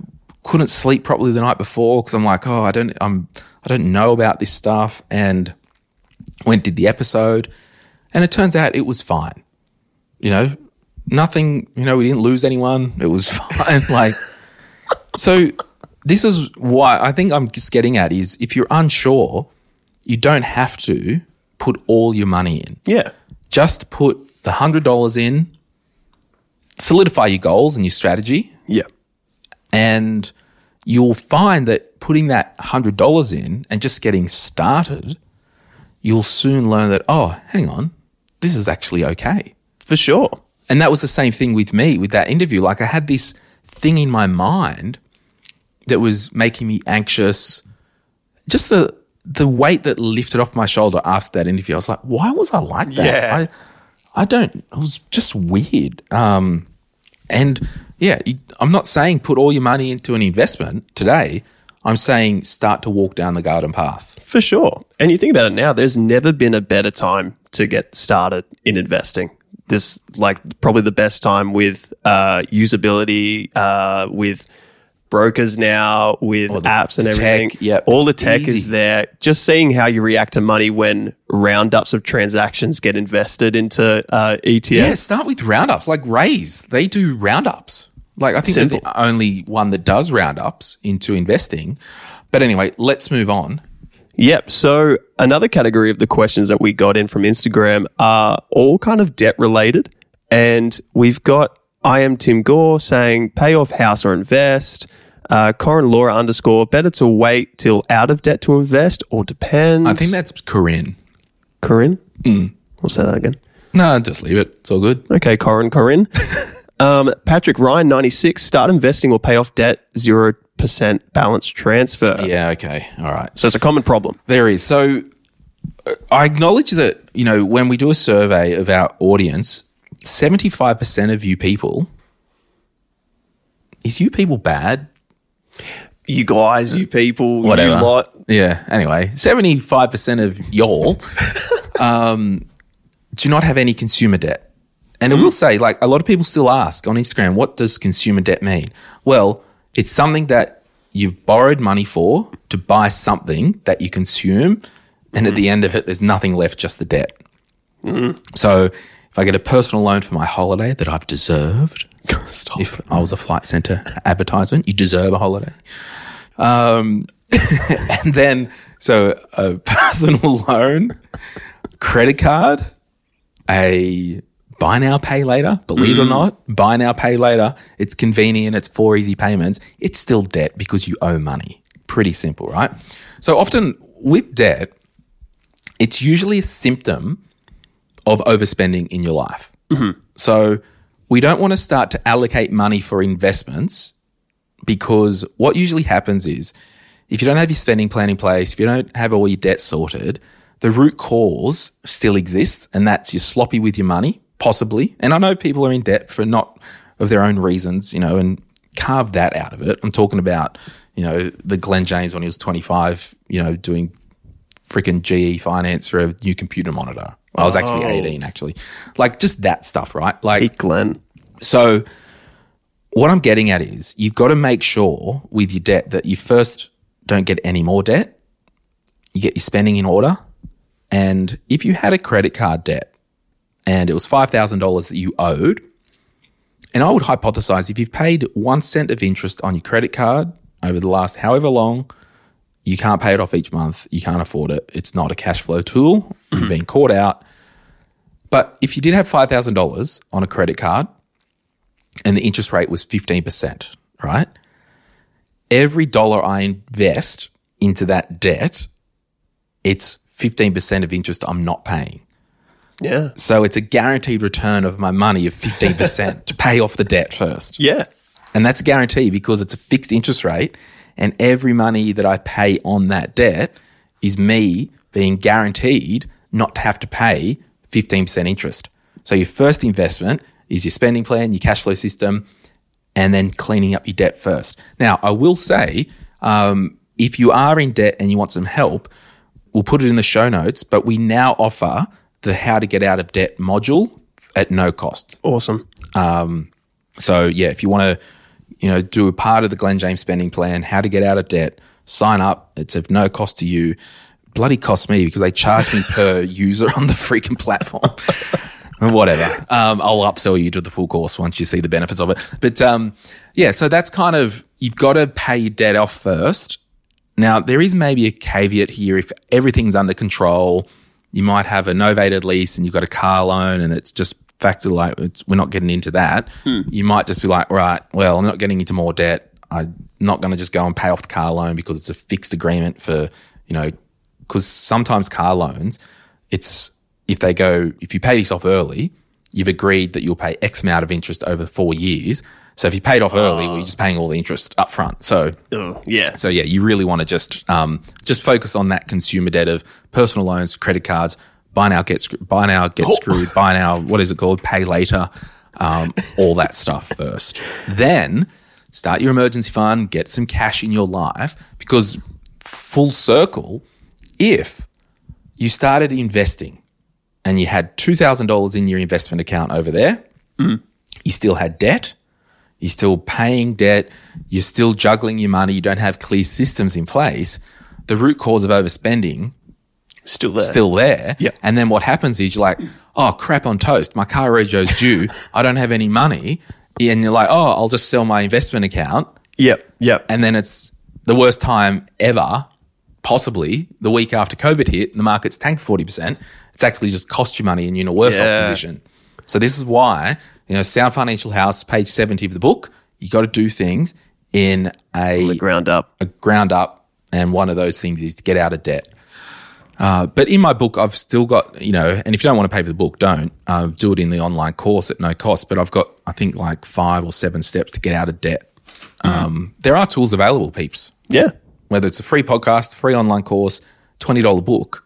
Speaker 3: couldn't sleep properly the night before because I'm like, oh, I don't, I'm, I don't know about this stuff, and went did the episode, and it turns out it was fine. You know, nothing. You know, we didn't lose anyone. It was (laughs) fine. like, so this is why I think I'm just getting at is if you're unsure, you don't have to put all your money in.
Speaker 4: Yeah.
Speaker 3: Just put the hundred dollars in, solidify your goals and your strategy,
Speaker 4: Yeah.
Speaker 3: and you'll find that putting that hundred dollars in and just getting started, you'll soon learn that oh, hang on, this is actually okay.
Speaker 4: For sure.
Speaker 3: And that was the same thing with me with that interview. Like I had this thing in my mind that was making me anxious. Just the the weight that lifted off my shoulder after that interview. I was like, why was I like that?
Speaker 4: Yeah.
Speaker 3: I I don't. It was just weird. Um, and yeah, I'm not saying put all your money into an investment today. I'm saying start to walk down the garden path.
Speaker 4: For sure. And you think about it now, there's never been a better time to get started in investing. This like probably the best time with uh, usability, uh, with brokers now, with
Speaker 3: the
Speaker 4: apps and
Speaker 3: tech,
Speaker 4: everything.
Speaker 3: yep,
Speaker 4: All the tech
Speaker 3: easy.
Speaker 4: is there. Just seeing how you react to money when roundups of transactions get invested into uh, ETFs.
Speaker 3: Yeah, start with roundups. Like Raise, they do roundups. Like I think they're the only one that does roundups into investing. But anyway, let's move on.
Speaker 4: Yep. So another category of the questions that we got in from Instagram are all kind of debt related. And we've got I am Tim Gore saying pay off house or invest. Uh, Corin Laura underscore better to wait till out of debt to invest or depends.
Speaker 3: I think that's Corinne.
Speaker 4: Corinne. Mm. We'll say that again.
Speaker 3: No, just leave it. It's all good.
Speaker 4: Okay, Corin, Corinne. (laughs) um, Patrick Ryan, 96, start investing or pay off debt, 0% balance transfer.
Speaker 3: Yeah, okay. All right.
Speaker 4: So it's a common problem.
Speaker 3: There is. So uh, I acknowledge that, you know, when we do a survey of our audience, 75% of you people, is you people bad?
Speaker 4: You guys, you people,
Speaker 3: Whatever.
Speaker 4: you lot.
Speaker 3: Yeah. Anyway, 75% of y'all (laughs) um, do not have any consumer debt. And I hmm. will say, like, a lot of people still ask on Instagram, what does consumer debt mean? Well, it's something that you've borrowed money for to buy something that you consume. And at hmm. the end of it, there's nothing left, just the debt. Hmm. So if I get a personal loan for my holiday that I've deserved, (laughs) if I was a flight center advertisement, you deserve a holiday. Um, (laughs) and then, so a (laughs) personal loan, credit card, a buy now, pay later. Believe it or mm. not, buy now, pay later. It's convenient. It's four easy payments. It's still debt because you owe money. Pretty simple, right? So often with debt, it's usually a symptom of overspending in your life. Mm-hmm. So we don't want to start to allocate money for investments because what usually happens is if you don't have your spending plan in place, if you don't have all your debt sorted, the root cause still exists, and that's you're sloppy with your money, possibly. And I know people are in debt for not of their own reasons, you know, and carve that out of it. I'm talking about, you know, the Glen James when he was 25, you know, doing freaking GE finance for a new computer monitor. I was actually 18, actually. Like just that stuff, right? Like,
Speaker 4: Pete Glen.
Speaker 3: so, what I'm getting at is you've got to make sure with your debt that you first don't get any more debt, you get your spending in order. And if you had a credit card debt and it was $5,000 that you owed, and I would hypothesize if you've paid one cent of interest on your credit card over the last however long, you can't pay it off each month, you can't afford it. It's not a cash flow tool, (clears throat) you've been caught out. But if you did have $5,000 on a credit card and the interest rate was 15%, right? Every dollar I invest into that debt, it's 15% of interest I'm not paying.
Speaker 4: Yeah.
Speaker 3: So it's a guaranteed return of my money of 15% (laughs) to pay off the debt first.
Speaker 4: Yeah.
Speaker 3: And that's a guarantee because it's a fixed interest rate. And every money that I pay on that debt is me being guaranteed not to have to pay 15% interest. So your first investment is your spending plan, your cash flow system, and then cleaning up your debt first. Now, I will say, um, if you are in debt and you want some help, we'll put it in the show notes, but we now offer the how to get out of debt module at no cost.
Speaker 4: Awesome.
Speaker 3: So yeah, if you want to, you know, do a part of the Glen James spending plan, how to get out of debt, sign up. It's of no cost to you. Bloody cost me because they charge me per (laughs) user on the freaking platform. (laughs) Whatever. Um, I'll upsell you to the full course once you see the benefits of it. But um, yeah, so that's kind of you've got to pay your debt off first. Now there is maybe a caveat here if everything's under control. You might have a novated lease and you've got a car loan and it's just factor like it's, we're not getting into that. Hmm. You might just be like, right, well, I'm not getting into more debt. I'm not going to just go and pay off the car loan because it's a fixed agreement for, you know, because sometimes car loans, it's if they go, if you pay this off early, you've agreed that you'll pay X amount of interest over four years. So if you paid off early, well, you're just paying all the interest up front. So
Speaker 4: Oh, yeah.
Speaker 3: so yeah, you really want to just um, just focus on that consumer debt of personal loans, credit cards, buy now get screwed, buy now get screwed, buy now what is it called, pay later, um, all that stuff first. Then start your emergency fund, get some cash in your life because full circle, if you started investing and you had two thousand dollars in your investment account over there, mm. you still had debt you're still paying debt, you're still juggling your money, you don't have clear systems in place, the root cause of overspending
Speaker 4: Still there.
Speaker 3: still there.
Speaker 4: Yeah.
Speaker 3: And then what happens is you're like, oh crap on toast, my car rego's due, (laughs) I don't have any money. And you're like, oh, I'll just sell my investment account.
Speaker 4: Yep. Yep.
Speaker 3: And then it's the worst time ever, possibly the week after COVID hit, the market's tanked 40%. It's actually just cost you money and you're in a worse
Speaker 4: Yeah.
Speaker 3: off position. So this is why, you know, Sound Financial House, page 70 of the book, you got to do things in a,
Speaker 4: ground up.
Speaker 3: a ground up. And one of those things is to get out of debt. Uh, but in my book, I've still got, you know, and if you don't want to pay for the book, don't uh, do it in the online course at no cost. But I've got, I think, like five or seven steps to get out of debt. Um, there are tools available, peeps
Speaker 4: Yeah.
Speaker 3: whether it's a free podcast, free online course, $20 book,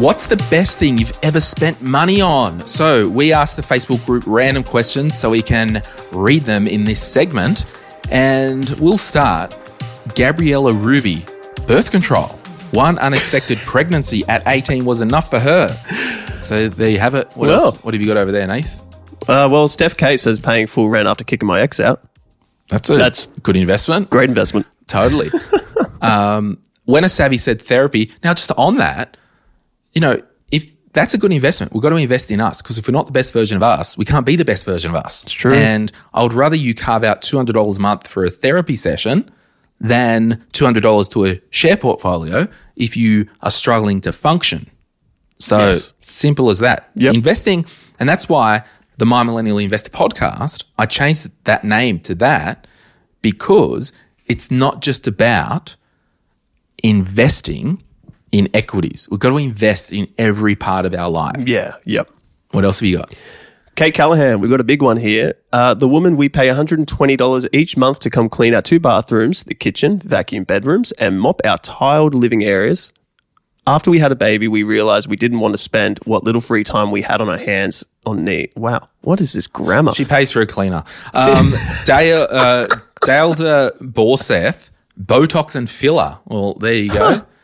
Speaker 3: What's the best thing you've ever spent money on? So, we asked the Facebook group random questions so we can read them in this segment. And we'll start. Gabriella Ruby, birth control. One unexpected (laughs) pregnancy at 18 was enough for her. So, there you have it. What
Speaker 4: Well.
Speaker 3: else? What have you got over there, Nath?
Speaker 4: Uh, well, Steph Kate says paying full rent after kicking my ex out.
Speaker 3: That's a
Speaker 4: That's-
Speaker 3: good investment.
Speaker 4: Great investment.
Speaker 3: Totally. (laughs) um, when a savvy said therapy, now just on that, you know, if that's a good investment, we've got to invest in us because if we're not the best version of us, we can't be the best version of us. It's
Speaker 4: true.
Speaker 3: And I would rather you carve out $200 a month for a therapy session than $200 to a share portfolio if you are struggling to function. So
Speaker 4: Yes.
Speaker 3: simple as that.
Speaker 4: Yep.
Speaker 3: Investing, and that's why the My Millennial Investor podcast, I changed that name to that because it's not just about investing in equities. We've got to invest in every part of our life.
Speaker 4: Yeah. Yep.
Speaker 3: What else have you got?
Speaker 4: Kate Callahan, we've got a big one here. Uh, the woman we pay $120 each month to come clean our two bathrooms, the kitchen, vacuum bedrooms, and mop our tiled living areas. After we had a baby, we realized we didn't want to spend what little free time we had on our hands on knee. Wow. What is this grammar?
Speaker 3: She pays for a cleaner. Um, Dale, uh, Dalda Borseth, Botox and filler. Well, there you go. (laughs)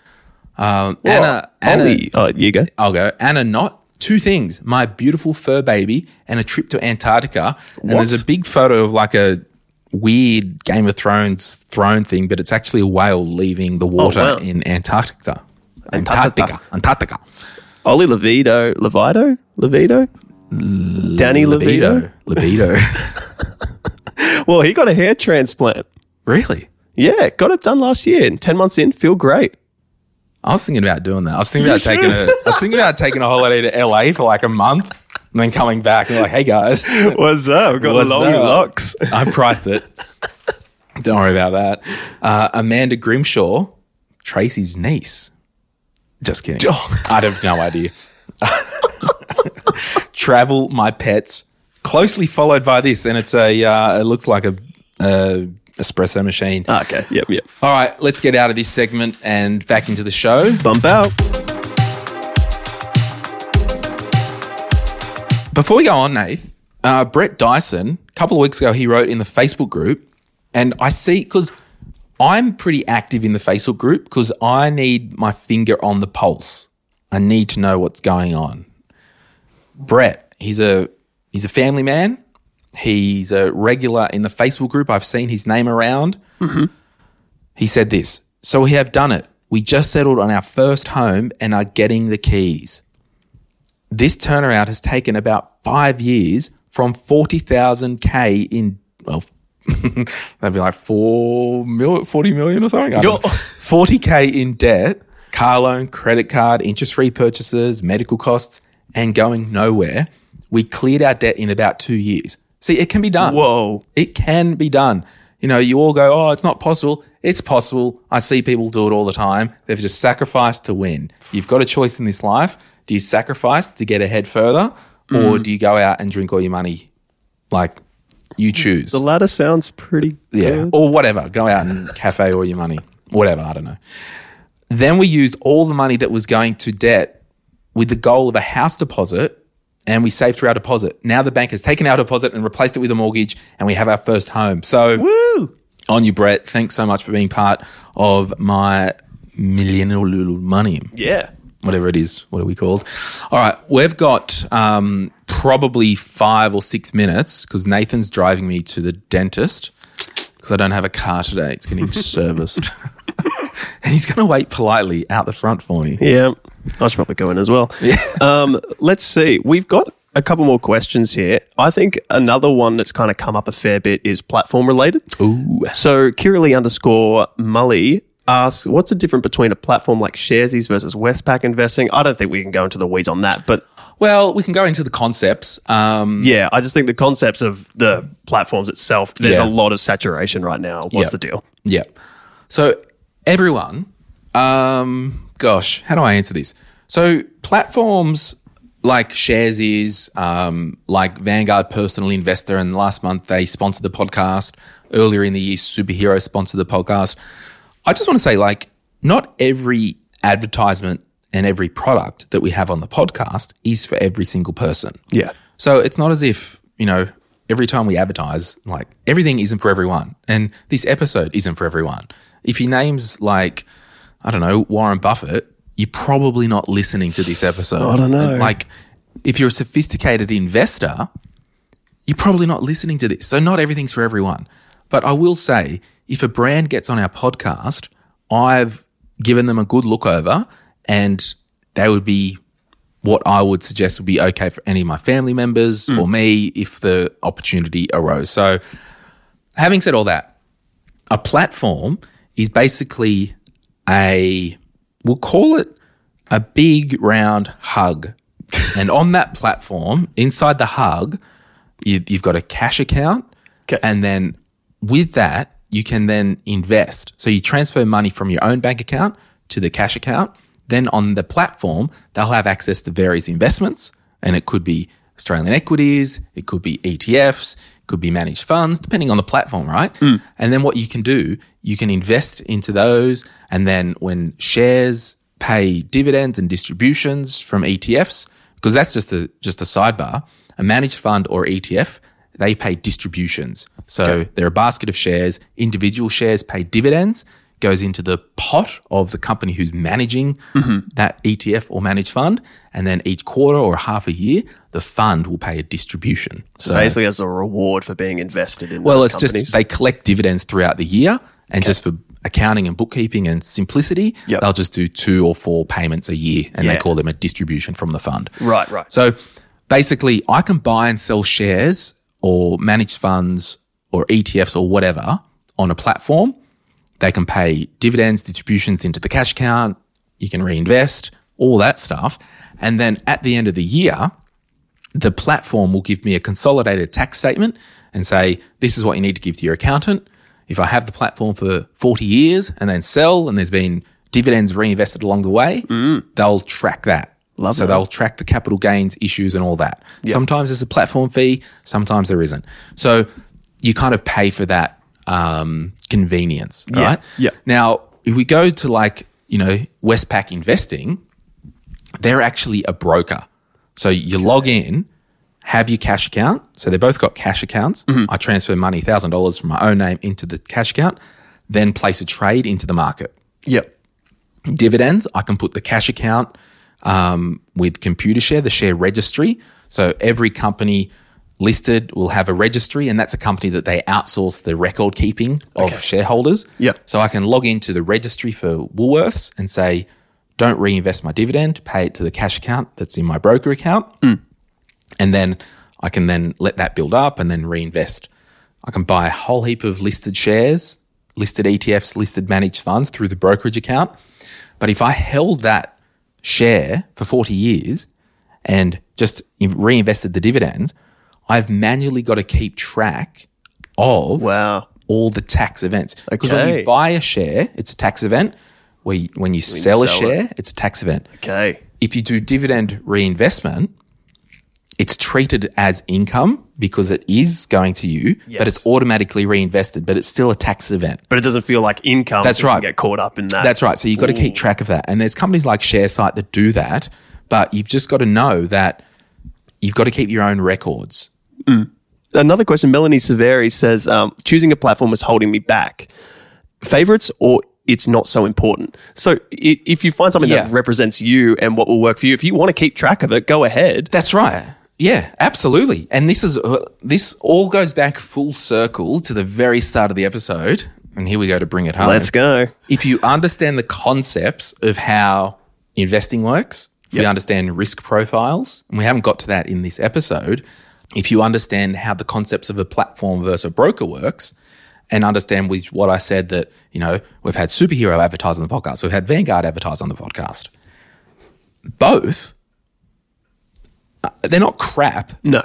Speaker 3: Um, Anna, Anna,
Speaker 4: Holy- oh, you go.
Speaker 3: I'll go. Anna, not two things: my beautiful fur baby and a trip to Antarctica. And there's a big photo of like a weird Game of Thrones throne thing, but it's actually a whale leaving the water
Speaker 4: wow.
Speaker 3: in Antarctica.
Speaker 4: Antarctica.
Speaker 3: Antarctica.
Speaker 4: Oli Levito, Levito, Levido? Danny Levito,
Speaker 3: Levito. (laughs) (laughs)
Speaker 4: Well, he got a hair transplant.
Speaker 3: really?
Speaker 4: Yeah, got it done last year. And 10 months in, feel great.
Speaker 3: I was thinking about doing that. I was thinking about (laughs) taking a. I was thinking about taking a holiday to LA for like a month and then coming back and like, hey guys, (laughs)
Speaker 4: What's up? We've got
Speaker 3: What's
Speaker 4: long
Speaker 3: up?
Speaker 4: locks.
Speaker 3: I priced it. Don't worry about that. Uh, Amanda Grimshaw, Tracy's niece. Just kidding.
Speaker 4: Oh. (laughs)
Speaker 3: I'd have no idea. Travel my pets, closely followed by this, and it's a. Uh, it looks like a, a espresso machine.
Speaker 4: Okay, yep, yep.
Speaker 3: All right, let's get out of this segment and back into the show.
Speaker 4: Bump out.
Speaker 3: Before we go on, Nath, uh, Brett Dyson, a couple of weeks ago, he wrote in the Facebook group, and I see because I'm pretty active in the Facebook group because I need my finger on the pulse. I need to know what's going on. Brett, he's a he's a family man. He's a regular in the Facebook group. I've seen his name around. Mm-hmm. He said this. So we have done it. We just settled on our first home and are getting the keys this turnaround has taken about five years from 40,000 K in, well, (laughs) that'd be like four mil, 40 million or something. I don't 40K in debt, car loan, credit card, interest free purchases, medical costs, and going nowhere. We cleared our debt in about two years. See, it can be done.
Speaker 4: Whoa.
Speaker 3: It can be done. You know, you all go, oh, it's not possible. It's possible. I see people do it all the time. They've just sacrificed to win. You've got a choice in this life. Do you sacrifice to get ahead further, or mm. do you go out and drink all your money? Like, you choose.
Speaker 4: The latter sounds pretty
Speaker 3: Yeah.
Speaker 4: good.
Speaker 3: Or whatever. Go out and (laughs) cafe all your money. Whatever. I don't know. Then we used all the money that was going to debt with the goal of a house deposit and we saved through our deposit. Now the bank has taken our deposit and replaced it with a mortgage and we have our first home. So
Speaker 4: Woo!
Speaker 3: on you, Brett. Thanks so much for being part of my millennial money
Speaker 4: Yeah.
Speaker 3: whatever it is. What are we called? All right, we've got um, probably five or six minutes because Nathan's driving me to the dentist because I don't have a car today. It's getting (laughs) serviced. and (laughs) he's going to wait politely out the front for me.
Speaker 4: Yeah. I should probably go in as well. Um, let's see. We've got a couple more questions here. I think another one that's kind of come up a fair bit is platform related.
Speaker 3: Ooh.
Speaker 4: So Kiralee underscore Mully asks, what's the difference between a platform like Sharesies versus Westpac investing? I don't think we can go into the weeds on that, but
Speaker 3: Well, we can go into the concepts. Um,
Speaker 4: yeah, I just think the concepts of the platforms itself, there's
Speaker 3: Yeah.
Speaker 4: a lot of saturation right now. What's
Speaker 3: Yeah.
Speaker 4: the deal?
Speaker 3: Yeah. So everyone, um, gosh, how do I answer this? So platforms like Sharesies, um, like Vanguard Personal Investor, and last month they sponsored the podcast. Earlier in the year, Superhero sponsored the podcast. I just want to say, like, not every advertisement and every product that we have on the podcast is for every single person.
Speaker 4: Yeah.
Speaker 3: So it's not as if, you know, every time we advertise, like everything isn't for everyone. And this episode isn't for everyone. If your name's like, I don't know, Warren Buffett, you're probably not listening to this episode.
Speaker 4: I don't know.
Speaker 3: Like, if you're a sophisticated investor, you're probably not listening to this. So not everything's for everyone. But I will say, if a brand gets on our podcast, I've given them a good look over and they would be what I would suggest would be okay for any of my family members hmm. or me if the opportunity arose. So having said all that, a platform is basically a, we'll call it a big round hug. (laughs) and on that platform, inside the hug, you, you've got a cash account.
Speaker 4: Okay.
Speaker 3: And then with that, you can then invest. So you transfer money from your own bank account to the cash account. Then on the platform, they'll have access to various investments. And it could be Australian equities, it could be ETFs, it could be managed funds, depending on the platform, right? Mm. And then what you can do, you can invest into those. And then when shares pay dividends and distributions from ETFs, because that's just a just a sidebar, a managed fund or ETF, they pay distributions. So they're a basket of shares. Individual shares pay dividends, goes into the pot of the company who's managing mm-hmm. that ETF or managed fund. And then each quarter or half a year, the fund will pay a distribution.
Speaker 4: So basically, as a reward for being invested in.
Speaker 3: Well, it's
Speaker 4: companies.
Speaker 3: just they collect dividends throughout the year, and just for accounting and bookkeeping and simplicity,
Speaker 4: Yep.
Speaker 3: they'll just do two or four payments a year, and they call them a distribution from the fund.
Speaker 4: Right, right.
Speaker 3: So basically, I can buy and sell shares or managed funds or ETFs or whatever on a platform. They can pay dividends, distributions into the cash account. You can reinvest, all that stuff. And then at the end of the year, the platform will give me a consolidated tax statement and say, this is what you need to give to your accountant. If I have the platform for 40 years and then sell and there's been dividends reinvested along the way, mm. they'll track that. so they'll track the capital gains issues and all that. Sometimes there's a platform fee, sometimes there isn't. So you kind of pay for that um, convenience, right?
Speaker 4: yeah.
Speaker 3: Now, if we go to like, you know, Westpac Investing, they're actually a broker. So you log in, have your cash account. So they both got cash accounts. I transfer money, $1,000 from my own name into the cash account, then place a trade into the market.
Speaker 4: Yep.
Speaker 3: Dividends, I can put the cash account um, with Computershare, the share registry. So every company listed will have a registry, and that's a company that they outsource the record keeping of shareholders.
Speaker 4: Yep.
Speaker 3: So I can log into the registry for Woolworths and say, don't reinvest my dividend, pay it to the cash account that's in my broker account. Hmm. And then I can then let that build up and then reinvest. I can buy a whole heap of listed shares, listed ETFs, listed managed funds through the brokerage account. But if I held that share for 40 years and just reinvested the dividends, I've manually got to keep track of
Speaker 4: Wow.
Speaker 3: all the tax events. Because when you buy a share, it's a tax event. Where you, when you sell a
Speaker 4: sell it.
Speaker 3: share, it's a tax event.
Speaker 4: Okay.
Speaker 3: If you do dividend reinvestment, it's treated as income because it is going to you,
Speaker 4: Yes.
Speaker 3: but it's automatically reinvested, but it's still a tax event.
Speaker 4: But it doesn't feel like income.
Speaker 3: That's
Speaker 4: so
Speaker 3: right.
Speaker 4: Get caught up in that.
Speaker 3: That's right. So you've got to keep track of that. And there's companies like Sharesight that do that, but you've just got to know that you've got to keep your own records.
Speaker 4: Another question. Melanie Severi says, um, choosing a platform is holding me back. Favorites or it's not so important. So if you find something
Speaker 3: Yeah.
Speaker 4: that represents you and what will work for you, if you want to keep track of it, go ahead.
Speaker 3: That's right. Yeah, absolutely. And this is uh, this all goes back full circle to the very start of the episode. And here we go to bring it home.
Speaker 4: Let's go.
Speaker 3: If you understand the concepts of how investing works, if you
Speaker 4: Yep.
Speaker 3: understand risk profiles, and we haven't got to that in this episode, if you understand how the concepts of a platform versus a broker works, and understand with what I said that, you know, we've had superhero advertise on the podcast, we've had Vanguard advertise on the podcast. Both, uh, they're not crap,
Speaker 4: No.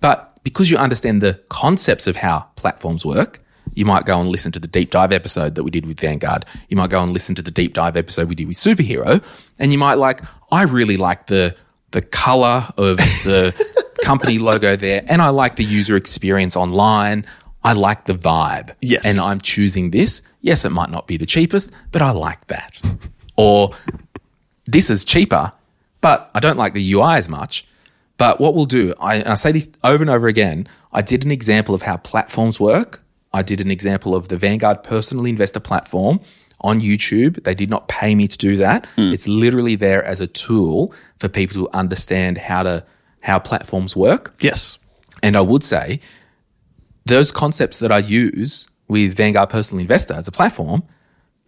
Speaker 3: but because you understand the concepts of how platforms work, you might go and listen to the deep dive episode that we did with Vanguard. You might go and listen to the deep dive episode we did with Superhero, and you might like, I really like the the color of the (laughs) company logo there, and I like the user experience online. I like the vibe.
Speaker 4: Yes.
Speaker 3: And I'm choosing this. Yes, it might not be the cheapest, but I like that. or this is cheaper, but I don't like the UI as much. But what we'll do, I, I say this over and over again. I did an example of how platforms work. I did an example of the Vanguard personal investor platform on YouTube. They did not pay me to do that. Hmm. It's literally there as a tool for people to understand how to how platforms work.
Speaker 4: Yes.
Speaker 3: And I would say those concepts that I use with Vanguard Personal Investor as a platform,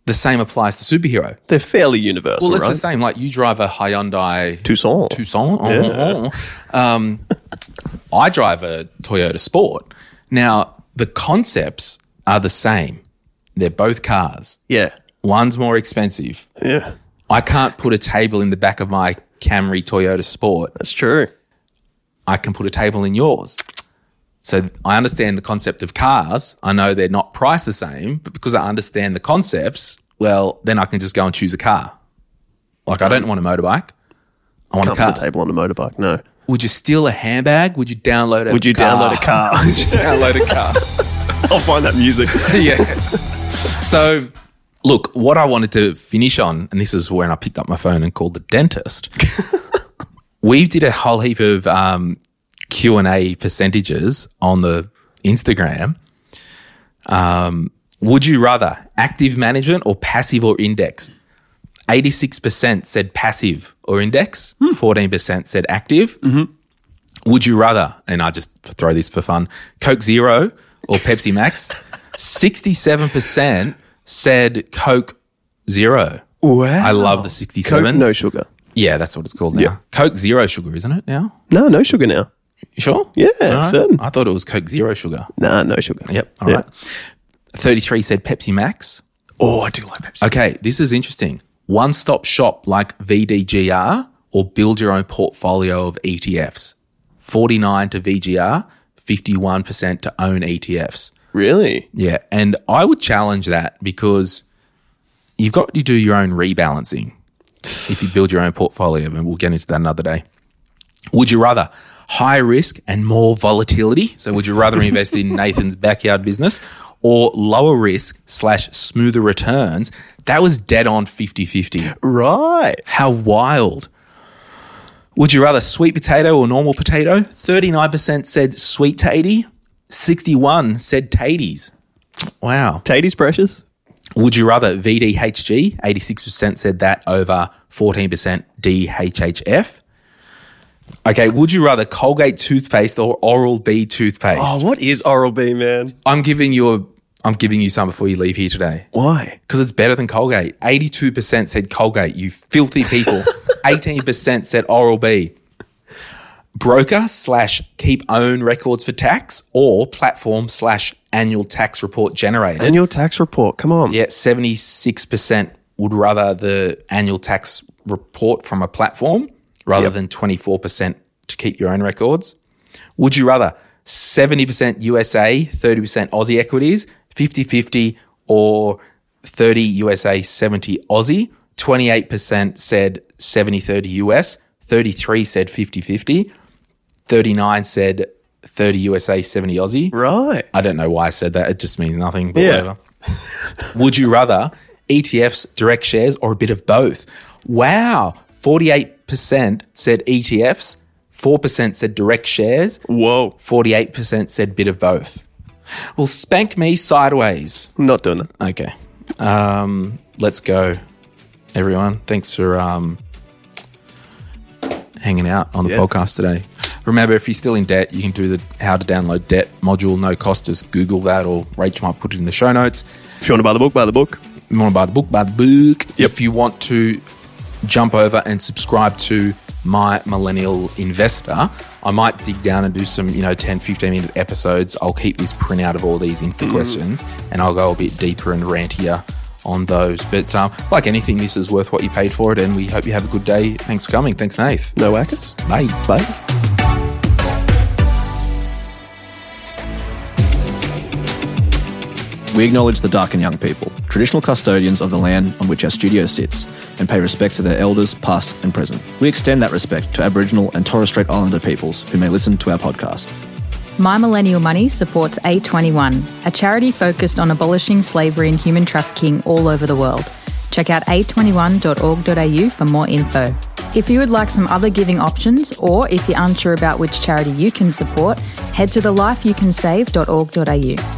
Speaker 3: the same applies to superhero.
Speaker 4: They're fairly universal,
Speaker 3: Well, it's
Speaker 4: right?
Speaker 3: the same. Like you drive a Hyundai
Speaker 4: Tucson.
Speaker 3: Tucson. Um, I drive a Toyota Sport. Now, the concepts are the same. They're both cars.
Speaker 4: Yeah.
Speaker 3: One's more expensive.
Speaker 4: Yeah.
Speaker 3: I can't put a table in the back of my Camry Toyota Sport.
Speaker 4: That's true.
Speaker 3: I can put a table in yours. So I understand the concept of cars. I know they're not priced the same, but because I understand the concepts, well, then I can just go and choose a car. Like I don't want a motorbike. I want
Speaker 4: Can't
Speaker 3: a car.
Speaker 4: put a table on a motorbike. No.
Speaker 3: Would you steal a handbag? Would you download a
Speaker 4: Would you
Speaker 3: car?
Speaker 4: download a car? (laughs)
Speaker 3: Would you download a car? (laughs)
Speaker 4: I'll find that music. (laughs)
Speaker 3: yeah. So, look, what I wanted to finish on, and this is when I picked up my phone and called the dentist. We did a whole heap of um, Q and A percentages on the Instagram. Um, would you rather active management or passive or index? Eighty-six percent said passive or index. Fourteen percent said active. Would you rather, and I just throw this for fun, Coke Zero or Pepsi Max? 67% said Coke Zero.
Speaker 4: Wow.
Speaker 3: I love the 67.
Speaker 4: Coke, no sugar.
Speaker 3: Yeah, that's what it's called now.
Speaker 4: Yeah.
Speaker 3: Coke Zero sugar, isn't it now?
Speaker 4: No, no sugar now.
Speaker 3: You sure?
Speaker 4: Yeah, certain.
Speaker 3: I thought it was Coke Zero sugar.
Speaker 4: Nah, no sugar.
Speaker 3: Yep. All right. 33 said Pepsi Max.
Speaker 4: Oh, I do like Pepsi.
Speaker 3: Okay, this is interesting. One stop shop like VDGR or build your own portfolio of ETFs. 49 to VGR, 51% to own ETFs.
Speaker 4: Really?
Speaker 3: Yeah, and I would challenge that because you've got to do your own rebalancing if you build your own portfolio, and we'll get into that another day. Would you rather high risk and more volatility? So, would you rather invest in (laughs) Nathan's backyard business or lower risk slash smoother returns? That was dead on 50 50.
Speaker 4: Right.
Speaker 3: How wild. Would you rather sweet potato or normal potato? 39% said sweet tatey, 61 said taties. Wow.
Speaker 4: Taty's precious.
Speaker 3: Would you rather VDHG? 86% said that over 14% DHHF. Okay, would you rather Colgate toothpaste or Oral B toothpaste?
Speaker 4: Oh, what is Oral B, man?
Speaker 3: I'm giving you a I'm giving you some before you leave here today.
Speaker 4: Why?
Speaker 3: Because it's better than Colgate. 82% said Colgate, you filthy people. (laughs) 18% said Oral B. Broker slash keep own records for tax or platform slash annual tax report generated.
Speaker 4: Annual tax report. Come on.
Speaker 3: Yeah, 76% would rather the annual tax report from a platform rather
Speaker 4: Yep.
Speaker 3: than 24% to keep your own records. Would you rather 70% USA, 30% Aussie equities, 50 50 or 30 USA, 70 Aussie? 28% said 70 30 US, 33 said 50 50, 39 said 30 USA, 70 Aussie.
Speaker 4: Right.
Speaker 3: I don't know why I said that. It just means nothing, but
Speaker 4: Yeah.
Speaker 3: whatever. Would you rather ETFs, direct shares, or a bit of both? Wow. 48% said ETFs, 4% said direct shares,
Speaker 4: Whoa.
Speaker 3: 48% said bit of both. Well, spank me sideways.
Speaker 4: I'm not doing it.
Speaker 3: Okay. Um, let's go, everyone. Thanks for um, hanging out on the
Speaker 4: Yeah.
Speaker 3: podcast today. Remember, if you're still in debt, you can do the how to download debt module, no cost. Just Google that, or Rachel might put it in the show notes.
Speaker 4: If you want to buy the book, buy the book.
Speaker 3: If you want to buy the book, buy the book. If you want to jump over and subscribe to My Millennial Investor, I might dig down and do some, you know, 10, 15 minute episodes. I'll keep this printout of all these Insta mm. questions and I'll go a bit deeper and rantier on those. But um, like anything, this is worth what you paid for it. And we hope you have a good day. Thanks for coming. Thanks, Nath.
Speaker 4: No whackers.
Speaker 3: Bye.
Speaker 4: Bye.
Speaker 2: We acknowledge the Darkinjung people, traditional custodians of the land on which our studio sits, and pay respect to their elders, past and present. We extend that respect to Aboriginal and Torres Strait Islander peoples who may listen to our podcast.
Speaker 5: My Millennial Money supports A21, a charity focused on abolishing slavery and human trafficking all over the world. Check out a21.org.au for more info. If you would like some other giving options, or if you're unsure about which charity you can support, head to thelifeyoucansave.org.au.